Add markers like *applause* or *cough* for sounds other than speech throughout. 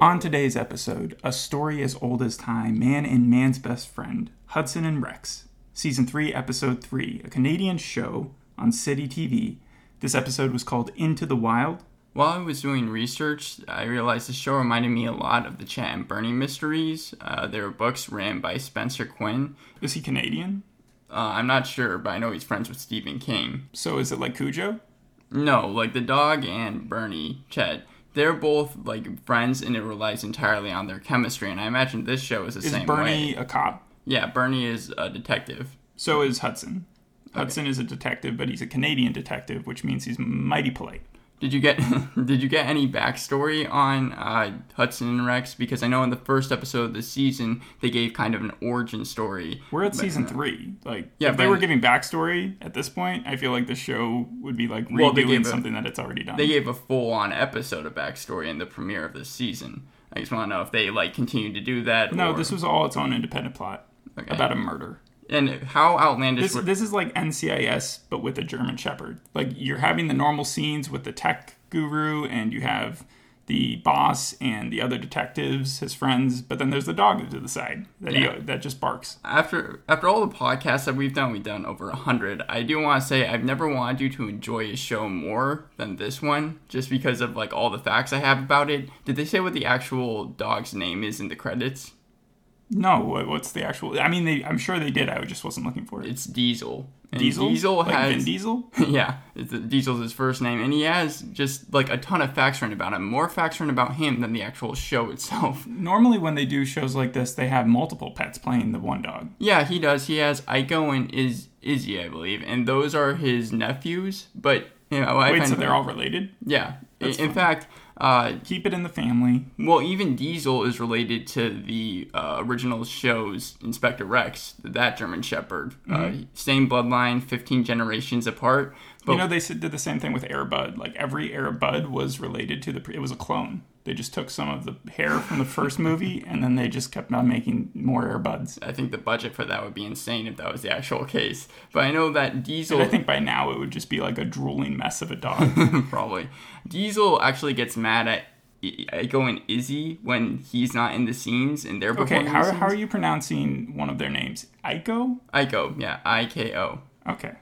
On today's episode, a story as old as time, Man and Man's Best Friend, Hudson and Rex, Season 3, Episode 3, a Canadian show on City TV. This episode was called Into the Wild. While I was doing research, I realized the show reminded me a lot of the Chet and Bernie mysteries. Uh, they were books written by Spencer Quinn. Is he Canadian? Uh, I'm not sure, but I know he's friends with Stephen King. So is it like Cujo? No, like the dog and Bernie, Chet, they're both like friends, and it relies entirely on their chemistry. And I imagine this show is the Is same Is Bernie way. a cop? Yeah, Bernie is a detective. So is Hudson. Hudson is a detective, but he's a Canadian detective, which means he's mighty polite. Did you get *laughs* Did you get any backstory on uh, Hudson and Rex? Because I know in the first episode of the season they gave kind of an origin story. We're at But, season uh, three. Like, Yeah, if they were giving backstory at this point, I feel like the show would be like Well, redoing gave a- something that it's already done. They gave a full on episode of backstory in the premiere of this season. I just want to know if they like continue to do that. no, or- this was all its own independent plot Okay. about a murder. And how outlandish. This this is like NCIS, but with a German Shepherd. Like you're having the normal scenes with the tech guru, and you have the boss and the other detectives, his friends. But then there's the dog to the side that Yeah. he, that just barks. after after all the podcasts that we've done, we've done over a hundred. I do want to say I've never wanted you to enjoy a show more than this one, just because of like all the facts I have about it. Did they say what the actual dog's name is in the credits? No, what's the actual? I mean, they, I'm sure they did. I just wasn't looking for it. It's Diesel. And Diesel. Diesel like has Vin Diesel. *laughs* yeah, it's, Diesel's his first name, and he has just like a ton of facts written about him. More facts written about him than the actual show itself. *laughs* Normally, when they do shows like this, they have multiple pets playing the one dog. Yeah, he does. He has Aiko and Iz Izzy, I believe, and those are his nephews. But you know, I Wait, so they're all related? yeah. In, That's in fine. fact, uh, Keep it in the family. well, even Diesel is related to the uh, original show's Inspector Rex, that German Shepherd. Uh, same bloodline, fifteen generations apart. But you know, they did the same thing with Air Bud. Like every Air Bud was related to the. Pre- it was a clone. They just took some of the hair from the first *laughs* movie, and then they just kept on making more Air Buds. I think the budget for that would be insane if that was the actual case. But I know that Diesel And I think by now it would just be like a drooling mess of a dog. *laughs* probably Diesel actually gets mad at I- Aiko and Izzy when he's not in the scenes and they're okay, how, the how are you pronouncing one of their names? Aiko? Aiko, yeah, I K O. Okay.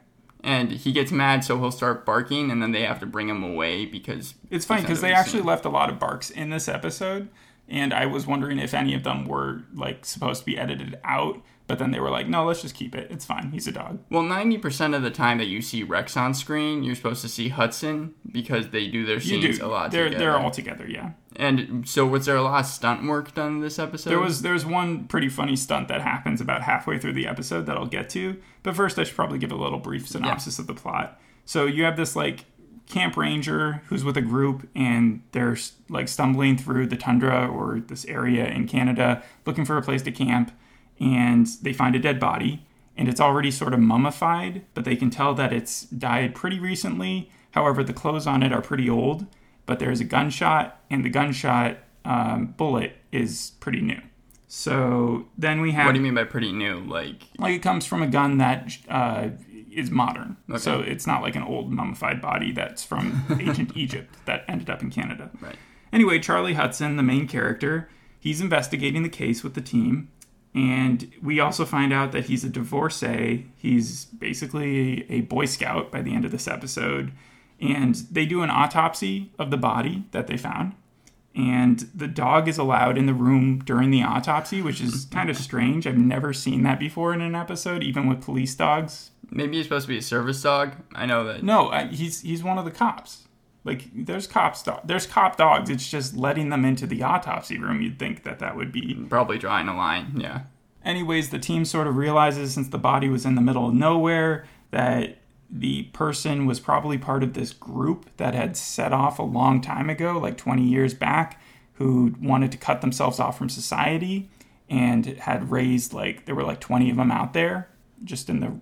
And he gets mad, so he'll start barking, and then they have to bring him away because It's funny because they actually left a lot of barks in this episode, and I was wondering if any of them were like supposed to be edited out, but then they were like, no, let's just keep it. It's fine. He's a dog. Well, ninety percent of the time that you see Rex on screen, you're supposed to see Hudson because they do their You scenes do. a lot they're together. they're all together. Yeah. And so, was there a lot of stunt work done in this episode? There was there's one pretty funny stunt that happens about halfway through the episode that I'll get to. But first, I should probably give a little brief synopsis of the plot. So you have this like camp ranger who's with a group, and they're like stumbling through the tundra or this area in Canada looking for a place to camp, and they find a dead body, and it's already sort of mummified, but they can tell that it's died pretty recently. However, the clothes on it are pretty old, but there's a gunshot, and the gunshot um, bullet is pretty new. So then we have What do you mean by pretty new? Like, like it comes from a gun that uh, is modern. So it's not like an old mummified body that's from *laughs* ancient Egypt that ended up in Canada. right? Anyway, Charlie Hudson, the main character, he's investigating the case with the team. And we also find out that he's a divorcee. He's basically a Boy Scout by the end of this episode. And they do an autopsy of the body that they found. And the dog is allowed in the room during the autopsy, which is kind of strange. I've never seen that before in an episode, even with police dogs. Maybe he's supposed to be a service dog. I know that. No, he's he's one of the cops. Like there's cops dog, there's cop dogs. It's just letting them into the autopsy room. You'd think that that would be. Probably drawing a line. Yeah. Anyways, the team sort of realizes since the body was in the middle of nowhere that the person was probably part of this group that had set off a long time ago, like 20 years back, who wanted to cut themselves off from society and had raised like there were like 20 of them out there just in the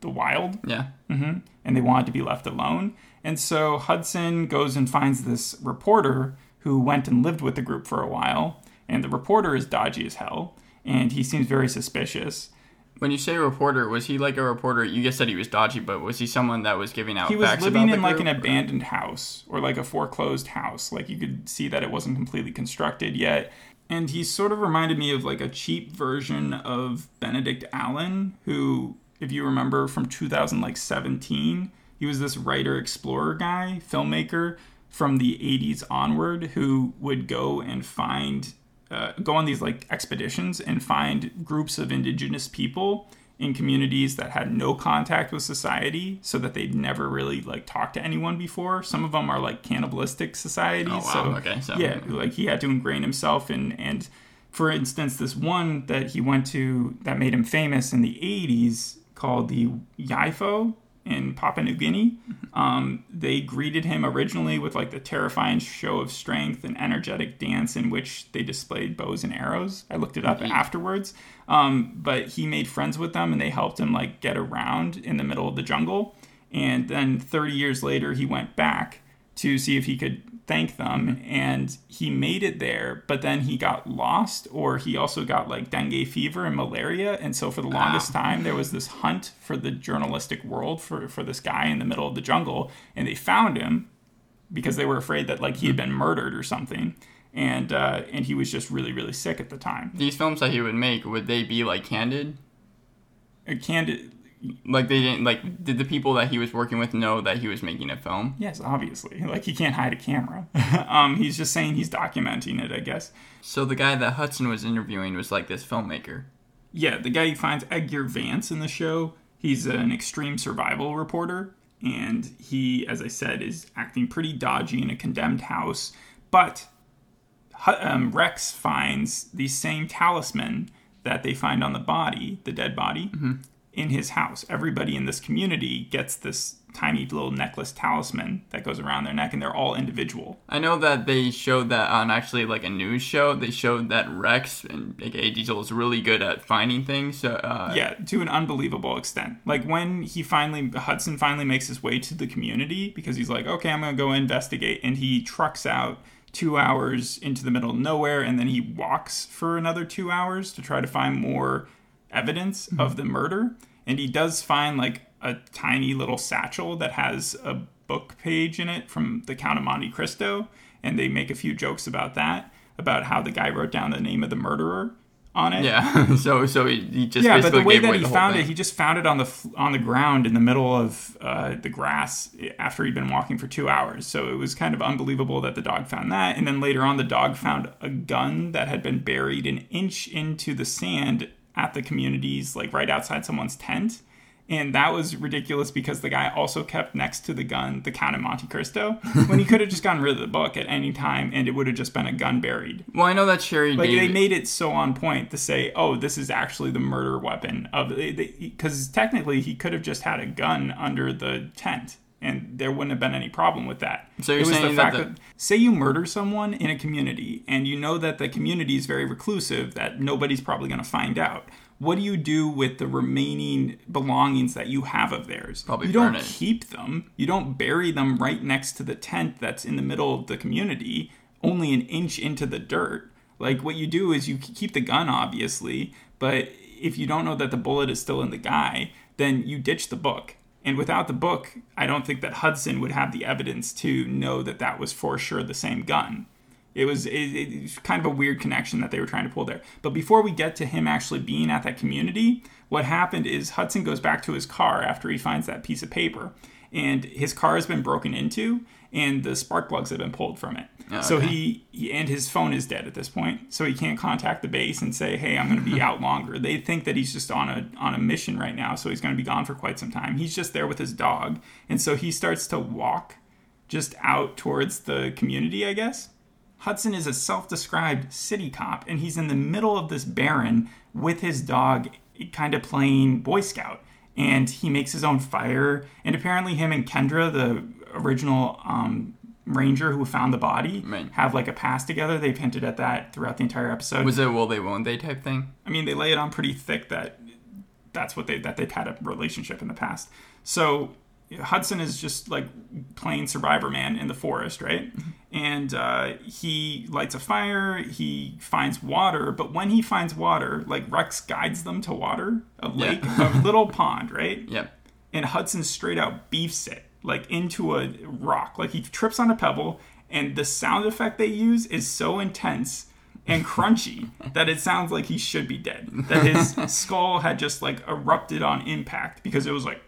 the wild Yeah. Mm-hmm. and they wanted to be left alone. And so Hudson goes and finds this reporter who went and lived with the group for a while. And the reporter is dodgy as hell, and he seems very suspicious. When you say reporter, was he like a reporter? You just said he was dodgy, but was he someone that was giving out he was living in like an group? abandoned house or like a foreclosed house like you could see that it wasn't completely constructed yet and he sort of reminded me of like a cheap version of benedict allen who if you remember from 2017 he was this writer explorer guy filmmaker from the 80s onward who would go and find uh, go on these like expeditions and find groups of indigenous people in communities that had no contact with society so that they'd never really like talked to anyone before some of them are like cannibalistic societies Oh, wow. so Okay, so- yeah like he had to ingrain himself in and for instance this one that he went to that made him famous in the 80s called the Yaifo in Papua New Guinea. Um, they greeted him originally with like the terrifying show of strength and energetic dance in which they displayed bows and arrows. I looked it up afterwards. Um, but he made friends with them and they helped him like get around in the middle of the jungle. And then 30 years later, he went back to see if he could thank them and he made it there but then he got lost or he also got like dengue fever and malaria and so for the longest time there was this hunt for the journalistic world for, for this guy in the middle of the jungle and they found him because they were afraid that like he had been murdered or something and uh, and he was just really really sick at the time. These films that he would make, would they be like candid? a candid Like they didn't like did the people that he was working with know that he was making a film? yes obviously *laughs* like he can't hide a camera *laughs* um, he's just saying he's documenting it i guess So the guy that Hudson was interviewing was like this filmmaker. Yeah, the guy who finds Edgar Vance in the show, he's an extreme survival reporter, and he, as I said, is acting pretty dodgy in a condemned house. But um, Rex finds the same talisman that they find on the body, the dead body, in his house. Everybody in this community gets this tiny little necklace talisman that goes around their neck, and they're all individual. I know that they showed that on actually like a news show. They showed that Rex and aka Diesel is really good at finding things. So uh, Yeah, to an unbelievable extent. Like when he finally Hudson finally makes his way to the community because he's like, okay, I'm gonna go investigate, and he trucks out two hours into the middle of nowhere, and then he walks for another two hours to try to find more evidence of the murder, and he does find like a tiny little satchel that has a book page in it from the Count of Monte Cristo, and they make a few jokes about that, about how the guy wrote down the name of the murderer on it yeah. *laughs* so so he, he just yeah, but the way that he found it, he just found it on the on the ground in the middle of uh, the grass after he'd been walking for two hours. So it was kind of unbelievable that the dog found that. And then later on, the dog found a gun that had been buried an inch into the sand at the communities, like right outside someone's tent. And that was ridiculous because the guy also kept next to the gun the Count of Monte Cristo *laughs* when he could have just gotten rid of the book at any time and it would have just been a gun buried. well, I know that Sherry Like David. they made it so on point to say, "Oh, this is actually the murder weapon of eh, because technically he could have just had a gun under the tent." And there wouldn't have been any problem with that. So you're it was saying the that fact the- that, say you murder someone in a community and you know that the community is very reclusive, that nobody's probably going to find out. What do you do with the remaining belongings that you have of theirs? Probably you don't it. keep them. You don't bury them right next to the tent that's in the middle of the community, only an inch into the dirt. Like what you do is you keep the gun, obviously, but if you don't know that the bullet is still in the guy, then you ditch the book. And without the book, I don't think that Hudson would have the evidence to know that that was for sure the same gun. It was it, it was kind of a weird connection that they were trying to pull there. But before we get to him actually being at that community, what happened is Hudson goes back to his car after he finds that piece of paper, and his car has been broken into, and the spark plugs have been pulled from it. Oh, So he, he and his phone is dead at this point, so he can't contact the base and say, "Hey, I'm going to be hmm. out longer." They think that he's just on a on a mission right now, so he's going to be gone for quite some time. He's just there with his dog, and so he starts to walk just out towards the community, I guess. Hudson is a self described city cop, and he's in the middle of this barren with his dog, kind of playing Boy Scout. And he makes his own fire. And apparently, him and Kendra, the original um, ranger who found the body, Right. have like a past together. They've hinted at that throughout the entire episode. was it will they won't they type thing? I mean, they lay it on pretty thick that that's what they that they've had a relationship in the past. So Hudson is just like playing Survivor Man in the forest, right? And uh, he lights a fire. He finds water, but when he finds water, like Rex guides them to water, a lake, a little pond, right? *laughs* Yep. And Hudson straight out beefs it like into a rock. Like he trips on a pebble, and the sound effect they use is so intense and crunchy *laughs* that it sounds like he should be dead. That his *laughs* skull had just like erupted on impact because it was like.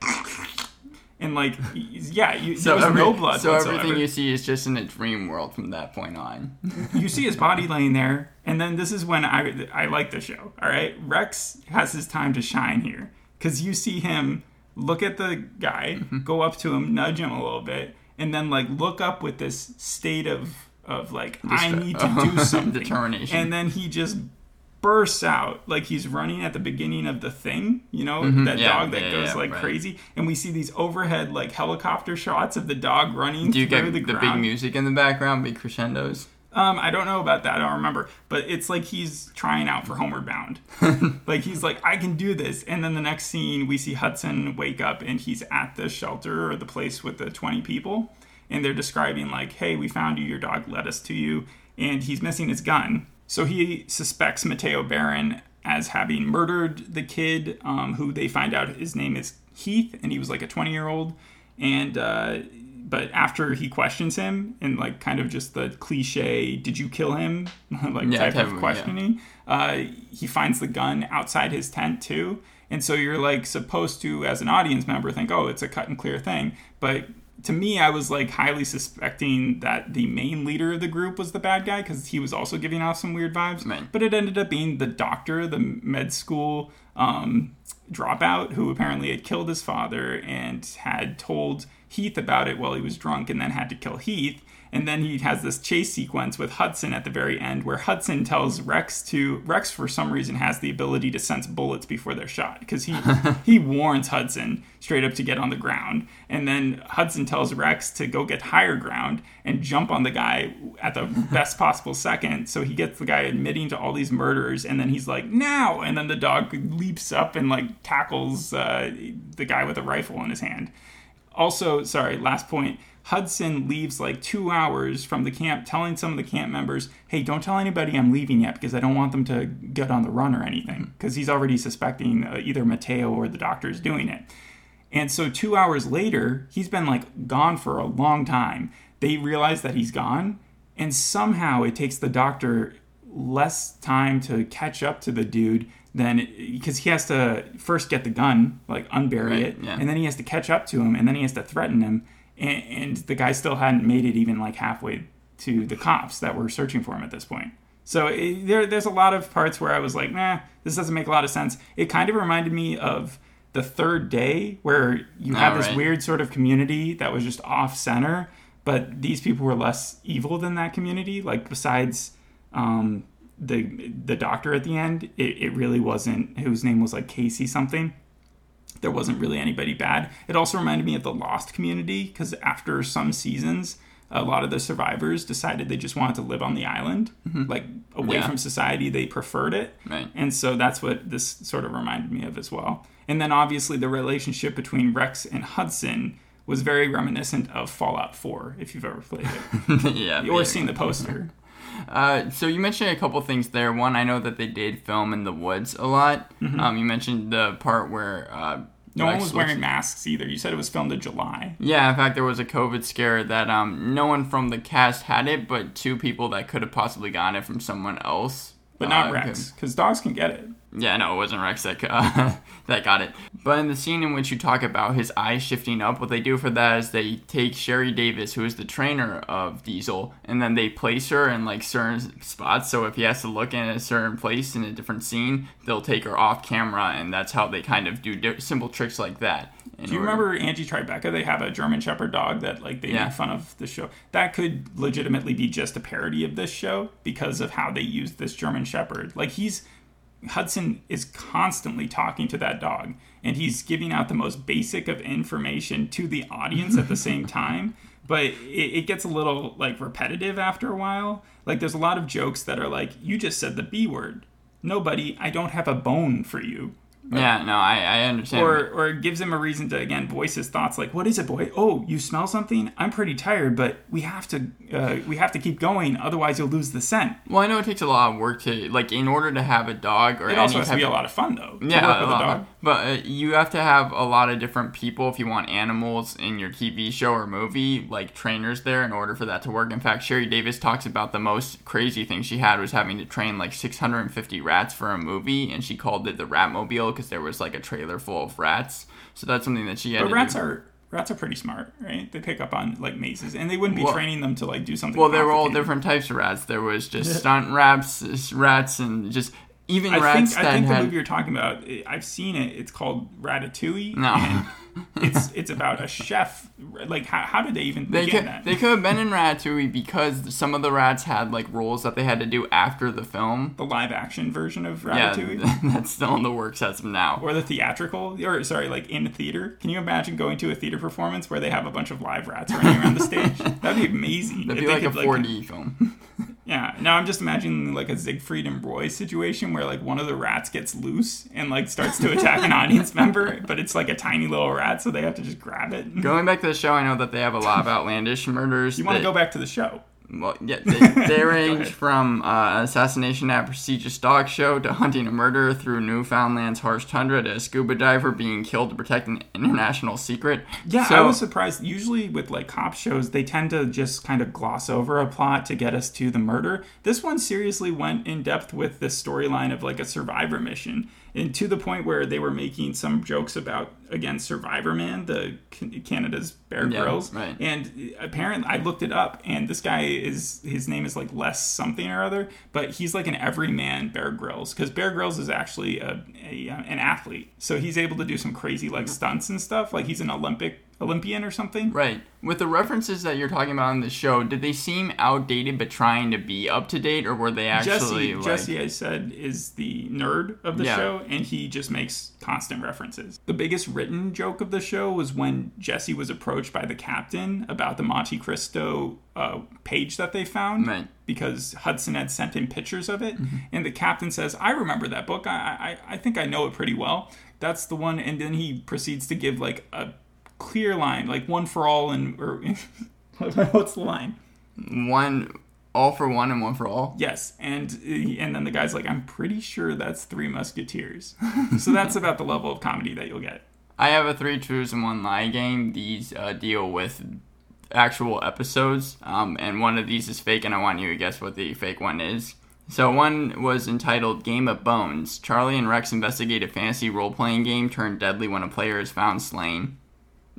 And like, yeah, you, *laughs* So there was every- no blood So whatsoever. everything you see is just in a dream world from that point on. *laughs* you see his body *laughs* laying there, and then this is when I I like the show. All right, Rex has his time to shine here because you see him look at the guy, Mm-hmm. go up to him, nudge him a little bit, and then like look up with this state of of like I need to do something, Determination. and then he just bursts out like he's running at the beginning of the thing you know that Mm-hmm. yeah, dog that yeah, goes yeah, like right. crazy and we see these overhead like helicopter shots of the dog running Do you through get the, the, big music in the background, big crescendos? Um, I don't know about that. I don't remember. But it's like he's trying out for Homeward Bound. *laughs* like he's like, I can do this. And then the next scene, we see Hudson wake up and he's at the shelter or the place with the 20 people. And they're describing, like, hey, we found you. Your dog led us to you. And he's missing his gun. So he suspects Mateo Barron as having murdered the kid, um, who they find out his name is Heath. And he was like a 20 year old. And, uh, but after he questions him in like kind of just the cliche did you kill him *laughs* like Yeah, type of of- yeah. questioning uh, he finds the gun outside his tent too and so you're like supposed to as an audience member think oh it's a cut and clear thing but to me i was like highly suspecting that the main leader of the group was the bad guy because he was also giving off some weird vibes Right. but it ended up being the doctor the med school um, dropout who apparently had killed his father and had told Heath about it while he was drunk and then had to kill Heath. And then he has this chase sequence with Hudson at the very end where Hudson tells Rex to Rex for some reason has the ability to sense bullets before they're shot because he *laughs* he warns Hudson straight up to get on the ground. And then Hudson tells Rex to go get higher ground and jump on the guy at the *laughs* best possible second. So he gets the guy admitting to all these murders and then he's like, now and then the dog leaps up and like tackles uh, the guy with a rifle in his hand also, sorry, last point. Hudson leaves like two hours from the camp, telling some of the camp members, "Hey, don't tell anybody I'm leaving yet because I don't want them to get on the run or anything." Because he's already suspecting uh, either Mateo or the doctor is doing it. And so two hours later, he's been like gone for a long time. They realize that he's gone, and somehow it takes the doctor less time to catch up to the dude than because he has to first get the gun, like unbury Right, it, yeah. and then he has to catch up to him, and then he has to threaten him, and, and the guy still hadn't made it even like halfway to the cops that were searching for him at this point. So it, there, there's a lot of parts where I was like, nah, this doesn't make a lot of sense. It kind of reminded me of the third day where you have this weird sort of community that was just off center, but these people were less evil than that community. Like besides um, the the doctor at the end, it, it really wasn't whose name was like Casey something there wasn't really anybody bad. It also reminded me of the Lost community because after some seasons, a lot of the survivors decided they just wanted to live on the island, mm-hmm. like away Yeah. from society. They preferred it. Right. And so that's what this sort of reminded me of as well. And then obviously the relationship between Rex and Hudson was very reminiscent of Fallout 4, if you've ever played it *laughs* yeah. or seen the poster. Uh, so you mentioned a couple things there. One, I know that they did film in the woods a lot. Um, you mentioned the part where uh, Mm-hmm. No one Rex was wearing masks either. You said it was filmed in July. Yeah, in fact, there was a COVID scare that um, no one from the cast had it, but two people that could have possibly gotten it from someone else. But not uh, Rex, because dogs can get it. Yeah, no, it wasn't Rex that, uh, *laughs* that got it. But in the scene in which you talk about his eyes shifting up, what they do for that is they take Sherry Davis, who is the trainer of Diesel, and then they place her in like certain spots. So if he has to look in a certain place in a different scene, they'll take her off camera, and that's how they kind of do di- simple tricks like that. Do you order- remember Angie Tribeca? They have a German Shepherd dog that like they Yeah. make fun of the show. That could legitimately be just a parody of this show because of how they use this German Shepherd. Like he's Hudson is constantly talking to that dog and he's giving out the most basic of information to the audience at the *laughs* same time. But it, it gets a little like repetitive after a while. Like there's a lot of jokes that are like, you just said the B word. Nobody, I don't have a bone for you. Yeah, no, I, I understand. or or it gives him a reason to again voice his thoughts like what is it boy oh you smell something i'm pretty tired but we have to uh, we have to keep going otherwise you'll lose the scent well, I know it takes a lot of work to like in order to have a dog or it also has to be a lot of fun though to Yeah, a a dog but uh, you have to have a lot of different people if you want animals in your TV show or movie, like trainers there, in order for that to work. In fact, Sherry Davis talks about the most crazy thing she had was having to train like 650 rats for a movie, and she called it the Ratmobile because there was like a trailer full of rats. So that's something that she had. but rats do. are rats are pretty smart right they pick up on like mazes and they wouldn't be Well- training them to like do something Well, there were all different types of rats. There was just *laughs* stunt rats, rats, and just even I rats think I think the movie you're talking about. I've seen it. It's called Ratatouille. No. and *laughs* it's it's about a chef. Like how, how did they even They could, that? they could have been in Ratatouille because some of the rats had like roles that they had to do after the film. the live action version of Yeah, Ratatouille. *laughs* that's still in the works as of now. or the theatrical, or sorry, like in theater. Can you imagine going to a theater performance where they have a bunch of live rats running around the stage? *laughs* That'd be amazing. That'd be like a could, 4D film. Yeah. Now I'm just imagining like a Siegfried and Roy situation where like one of the rats gets loose and like starts to attack an *laughs* audience member, but it's like a tiny little rat, so they have to just grab it. Going back to the show, I know that they have a lot of outlandish murders. You want to that- go back to the show? Well, yeah, *laughs* they, they range from uh, assassination at a prestigious dog show to hunting a murderer through Newfoundland's harsh tundra to a scuba diver being killed to protect an international secret. Yeah, so, I was surprised. Usually with like cop shows, they tend to just kind of gloss over a plot to get us to the murder. This one seriously went in depth with this storyline of like a survivor mission, and to the point where they were making some jokes about again Survivor Man, the Canada's Bear Yeah, Grylls, right. and apparently I looked it up, and this guy is his name is like Les something or other, but he's like an everyman Bear Grylls because Bear Grylls is actually a, a an athlete, so he's able to do some crazy like stunts and stuff. Like he's an Olympic Olympian or something. Right. With the references that you're talking about in the show, did they seem outdated but trying to be up to date, or were they actually Jesse, like? Jesse, I said, is the nerd of the Yeah. show, and he just makes constant references. The biggest written joke of the show was when Jesse was approached by the captain about the Monte Cristo uh, page that they found. Right. Because Hudson had sent him pictures of it, Mm-hmm. and the captain says, "I remember that book. I, I I think I know it pretty well. That's the one." And then he proceeds to give like a clear line, like one for all, and or *laughs* what's the line? one all for one and one for all. Yes, and and then the guy's like, "I'm pretty sure that's Three Musketeers." *laughs* so that's about the level of comedy that you'll get. I have a three truths and one lie game. These uh, deal with actual episodes, um, and one of these is fake, and I want you to guess what the fake one is. So one was entitled Game of Bones. Charlie and Rex investigate a fantasy role-playing game turned deadly when a player is found slain.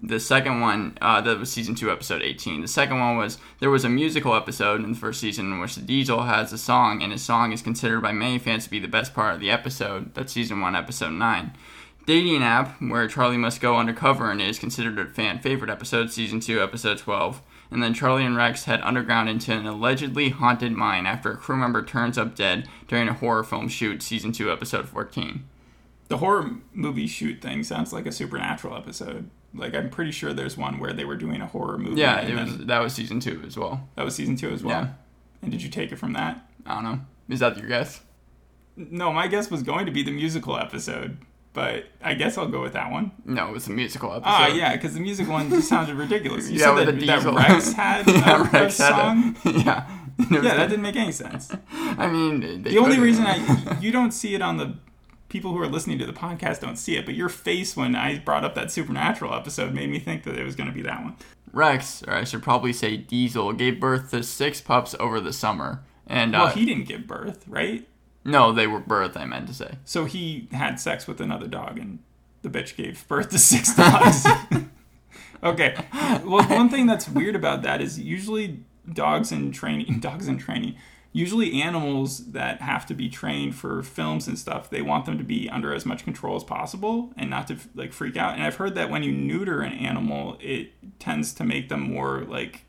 The second one, uh, that was season two, episode 18. The second one was there was a musical episode in the first season in which the Diesel has a song, and his song is considered by many fans to be the best part of the episode. That's season one, episode nine. Dating app, where Charlie must go undercover and is considered a fan favorite episode, season two, episode 12. And then Charlie and Rex head underground into an allegedly haunted mine after a crew member turns up dead during a horror film shoot, season two, episode 14. The horror movie shoot thing sounds like a supernatural episode. Like I'm pretty sure there's one where they were doing a horror movie. Yeah, it was that was season two as well. that was season two as well. Yeah. And did you take it from that? I don't know. Is that your guess? No, my guess was going to be the musical episode, but I guess I'll go with that one. No, it was a musical episode. Ah, yeah, because the music one just sounded ridiculous. You Yeah, said that, the that. Rex had *laughs* yeah, a, Rex a had song. a, *laughs* yeah. Yeah, that *laughs* didn't make any sense. I mean, they The only reason I you don't see it on the people who are listening to the podcast don't see it, but your face when I brought up that supernatural episode made me think that it was going to be that one. Rex, or I should probably say Diesel, gave birth to six pups over the summer, and Well, uh, he didn't give birth, right? no, they were birth. I meant to say. So he had sex with another dog, and the bitch gave birth to six dogs. *laughs* okay. Well, one thing that's weird about that is usually dogs in training, *laughs* dogs in training, usually animals that have to be trained for films and stuff, they want them to be under as much control as possible and not to like freak out. And I've heard that when you neuter an animal, it tends to make them more like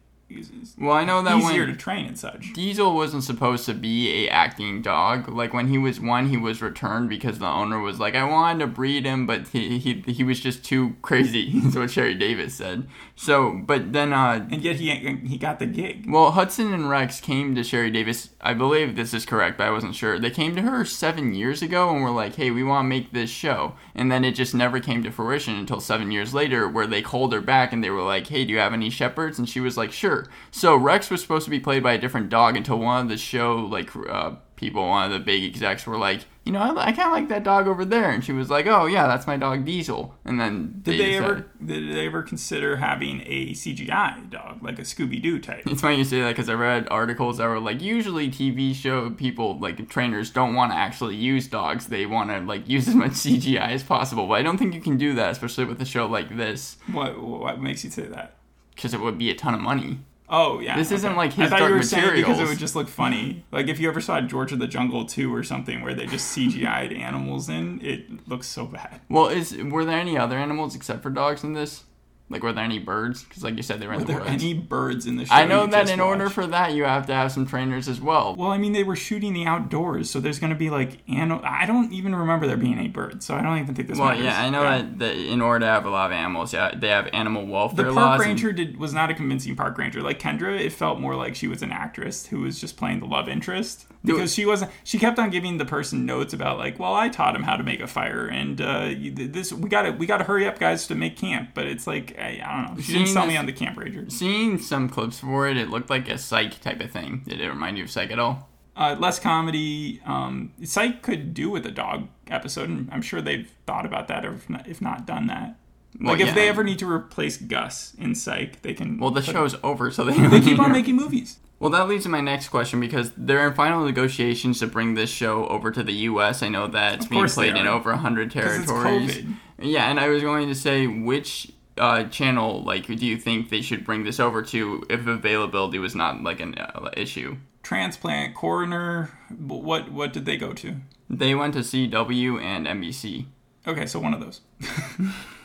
Well, I know that easier when to train and such. Diesel wasn't supposed to be a acting dog. Like when he was one, he was returned because the owner was like, "I wanted to breed him, but he he, he was just too crazy." *laughs* is what Sherry Davis said. So, but then uh, And yet he he got the gig. Well, Hudson and Rex came to Sherry Davis I believe this is correct, but I wasn't sure. They came to her seven years ago and were like, hey, we want to make this show. And then it just never came to fruition until seven years later, where they called her back and they were like, hey, do you have any shepherds? And she was like, sure. So Rex was supposed to be played by a different dog until one of the show, like, uh, people, one of the big execs were like, you know, I, I kind of like that dog over there. And she was like, oh, yeah, that's my dog Diesel. And then Did they decided- ever did they ever consider having a CGI dog like a Scooby Doo type? It's funny you say that because I read articles that were like, usually TV show people, like trainers, don't want to actually use dogs. They want to like use as much CGI as possible. But I don't think you can do that, especially with a show like this, What what makes you say that? because it would be a ton of money. Oh yeah. This isn't like I his thought Dark you were saying because it would just look funny. Like if you ever saw George of the Jungle 2 or something where they just CGI'd animals in, it looks so bad. Well, is were there any other animals except for dogs in this? Like, were there any birds? Because, like you said, they were in the there woods. any birds in the show? I know that in order for that, you have to have some trainers as well. Well, I mean, they were shooting the outdoors, so there's going to be like animal. I don't even remember there being any birds, so I don't even think this. Well, matters. yeah, I know that, that in order to have a lot of animals, yeah, they have animal welfare The laws. park and- ranger did was not a convincing park ranger. Like Kendra, it felt more like she was an actress who was just playing the love interest because she wasn't. She kept on giving the person notes about like, well, I taught him how to make a fire, and uh, this we got to we got to hurry up, guys, to make camp. But it's like I, I don't know. She didn't sell me on the camp ranger. Seeing some clips for it, it looked like a psych type of thing. Did it remind you of psych at all? Uh, less comedy. Um, Psych could do with a dog episode, and I'm sure they've thought about that, or if not, if not done that. Well, Like if yeah. they ever need to replace Gus in Psych, they can. Well, the show's over, so they They keep on making movies. Well, that leads to my next question because they're in final negotiations to bring this show over to the U.S. I know that it's being played in over 100 Because it's territories. Yeah, and I was going to say which uh, channel like do you think they should bring this over to if availability was not like an uh, issue? Transplant, coroner. What what did they go to? They went to CW and NBC. Okay, so one of those. *laughs*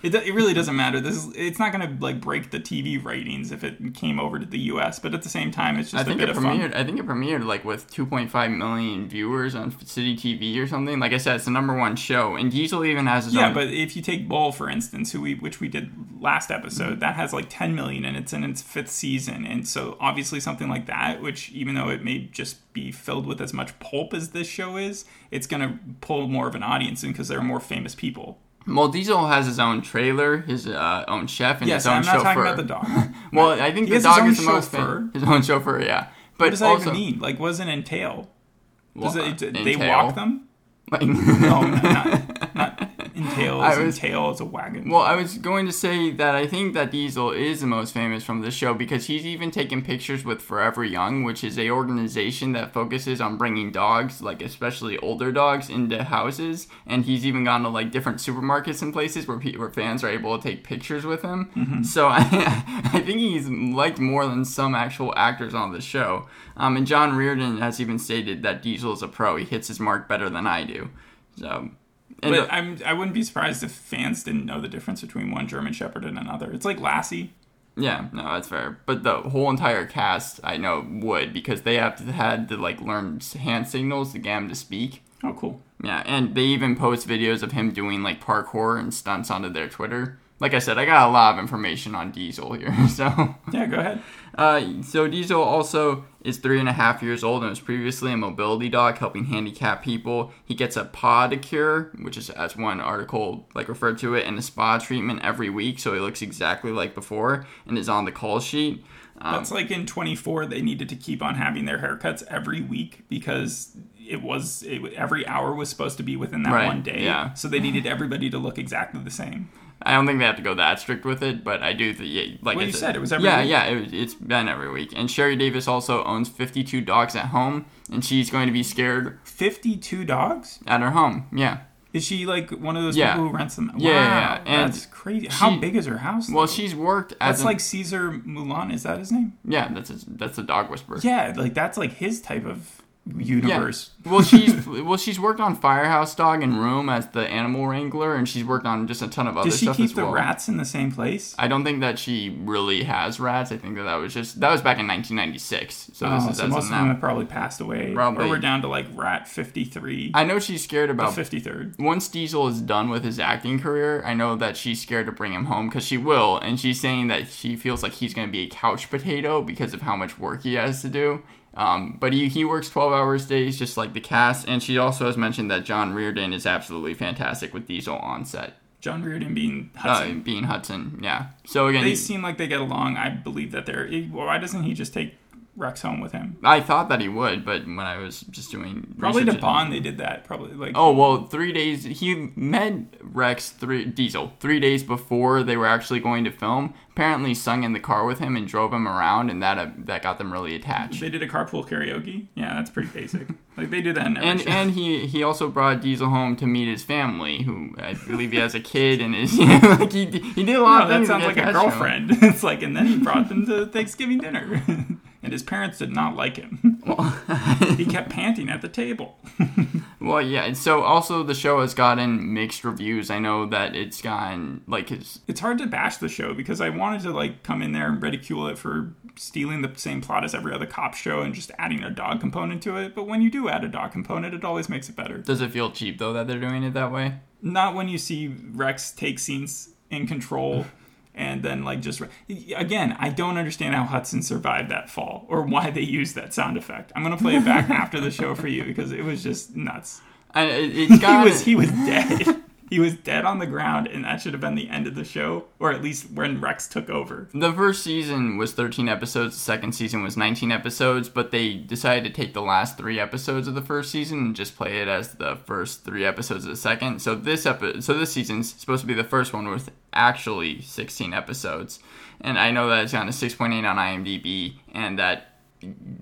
it, it really doesn't matter. This is it's not gonna like break the TV ratings if it came over to the U.S. But at the same time, it's just I a think bit it of fun. premiered. I think it premiered like with 2.5 million viewers on City TV or something. Like I said, it's the number one show, and Diesel even has his Yeah, own. but if you take Bull for instance, who we which we did last episode, that has like 10 million and it's in its fifth season, and so obviously something like that, which even though it may just be filled with as much pulp as this show is, it's gonna pull more of an audience in because there are more famous people. Well, Diesel has his own trailer, his uh, own chef, and Yes, his own chauffeur. Yes, I'm not chauffeur. talking about the dog. *laughs* Well, I think He the dog is the most famous. His own chauffeur, yeah. But What does that also, even mean? Like, what does it entail? Does Well, it, uh, they entail? walk them? Like, No, not, *laughs* not entail I as was- entail as a wagon. Well, I was going to say that I think that Diesel is the most famous from the show because he's even taken pictures with Forever Young, which is a organization that focuses on bringing dogs, like especially older dogs, into houses. And he's even gone to like different supermarkets and places where pe- where fans are able to take pictures with him. Mm-hmm. So I, *laughs* I think he's liked more than some actual actors on the show. Um, and John Reardon has even stated that Diesel is a pro. He hits his mark better than I do. So. And but I'm, I wouldn't be surprised if fans didn't know the difference between one German Shepherd and another. It's like Lassie. Yeah, no, that's fair. But the whole entire cast, I know, would because they have to, had to like learn hand signals to get him to speak. Oh, cool. Yeah, and they even post videos of him doing like parkour and stunts onto their Twitter. Like I said, I got a lot of information on Diesel here. *laughs* So, Yeah, go ahead. uh, so Diesel also is three and a half years old and was previously a mobility dog helping handicapped people. He gets a podicure, which is as one article like referred to it, and a spa treatment every week, so he looks exactly like before and is on the call sheet. Um, That's like in 24, they needed to keep on having their haircuts every week because it was it, every hour was supposed to be within that Right, one day. yeah. So they needed everybody to look exactly the same. I don't think they have to go that strict with it, but I do think, yeah, like Well, you said it was every yeah, week. yeah, It, it's been every week. And Sherry Davis also owns 52 dogs at home, and she's going to be scared 52 dogs? at her home. Yeah. Is she like one of those Yeah. people who rents them? Yeah, yeah, wow, yeah. And that's crazy. How she- big is her house? Well, she's worked as that's an- like Caesar Mulan. Is that his name? yeah, that's a, that's a dog whisperer. Yeah, like that's like his type of universe. well, she's *laughs* well, she's worked on Firehouse Dog and Room as the animal wrangler, and she's worked on just a ton of other Does she stuff keep as the well. rats in the same place? I don't think that she really has rats. I think that that was just that was back in 1996. So this Oh, is so most of them have probably passed away. Probably. Or we're down to like rat 53. I know she's scared the about 53rd. once Diesel is done with his acting career, I know that she's scared to bring him home because she will, and she's saying that she feels like he's going to be a couch potato because of how much work he has to do. Um, but he, he works 12 hours days just like the cast. And she also has mentioned that John Reardon is absolutely fantastic with Diesel on set. John Reardon being Uh, Hudson. being Hudson, yeah. So again, they seem like they get along. I believe that they're. Why doesn't he just take Rex home with him? I thought that he would, but when I was just doing Probably to Bond, they did that. Probably like. Oh well, three days. He met Rex three Diesel three days before they were actually going to film. Apparently, sung in the car with him and drove him around, and that uh, that got them really attached. They did a carpool karaoke. Yeah, that's pretty basic. *laughs* like they do that in every And show. and he he also brought Diesel home to meet his family, who I believe he has a kid and is *laughs* like he he did a lot no, of that sounds like a attached to him. girlfriend. *laughs* it's like, and then he brought them to Thanksgiving dinner, and his parents did not like him. Well, *laughs* he kept *laughs* panting at the table. Well, yeah. and So also the show has gotten mixed reviews. I know that it's gotten like his It's hard to bash the show because I wanted to like come in there and ridicule it for stealing the same plot as every other cop show and just adding a dog component to it. But when you do add a dog component, it always makes it better. does it feel cheap though that they're doing it that way? Not when you see Rex take scenes in control and then like just again, I don't understand how Hudson survived that fall or why they used that sound effect. I'm gonna play it back after the show for you because it was just nuts. I, it, it's *laughs* He got was he was dead. He was dead on the ground, and that should have been the end of the show, or at least when Rex took over. The first season was 13 episodes, the second season was 19 episodes, but they decided to take the last three episodes of the first season and just play it as the first three episodes of the second. So this epi- so this season's supposed to be the first one with actually 16 episodes. And I know that it's gotten a 6.8 on IMDb and that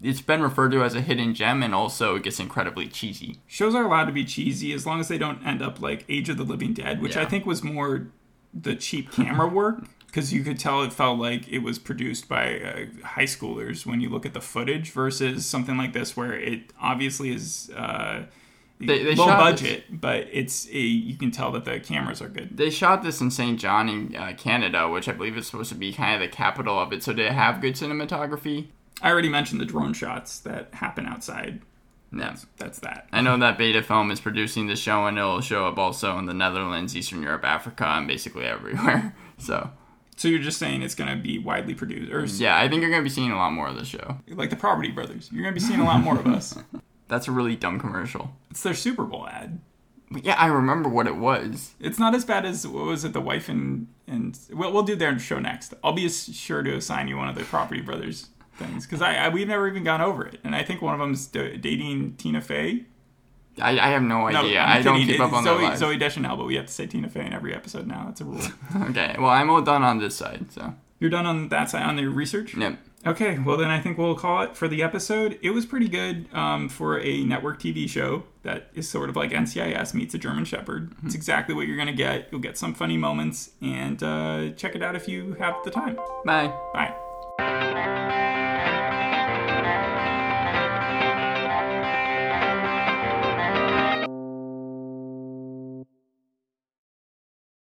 it's been referred to as a hidden gem and also it gets incredibly cheesy. Shows are allowed to be cheesy as long as they don't end up like Age of the Living Dead, which I think was more the cheap *laughs* camera work because you could tell it felt like it was produced by uh, high schoolers when you look at the footage versus something like this where it obviously is uh, They- they low shot this- budget, but it's a, you can tell that the cameras are good. They shot this in St. John in uh, Canada, which I believe is supposed to be kind of the capital of it. So did it have good cinematography? I already mentioned the drone shots that happen outside. No. That's that. I know that Beta Film is producing the show, and it'll show up also in the Netherlands, Eastern Europe, Africa, and basically everywhere. *laughs* So, So you're just saying it's going to be widely produced, or yeah, I think you're going to be seeing a lot more of the show. like the Property Brothers. You're going to be seeing a lot more of *laughs* us. That's a really dumb commercial. It's their Super Bowl ad. Yeah, I remember what it was. It's not as bad as what was it? The wife and and well, we'll do their show next. I'll be sure to assign you one of the Property Brothers things because I, I we've never even gone over it, and I think one of them is d- dating Tina Fey. I, I have no No, idea. I'm I don't keep up on Zooey, lives. Zooey Deschanel, but we have to say Tina Fey in every episode now. It's a rule. *laughs* Okay, well, I'm all done on this side, so. You're done on that side on your research. Yep. Okay, well then I think we'll call it for the episode. It was pretty good um, for a network TV show that is sort of like NCIS meets a German Shepherd. It's exactly what you're gonna get. You'll get some funny moments, and uh, check it out if you have the time. Bye. Bye.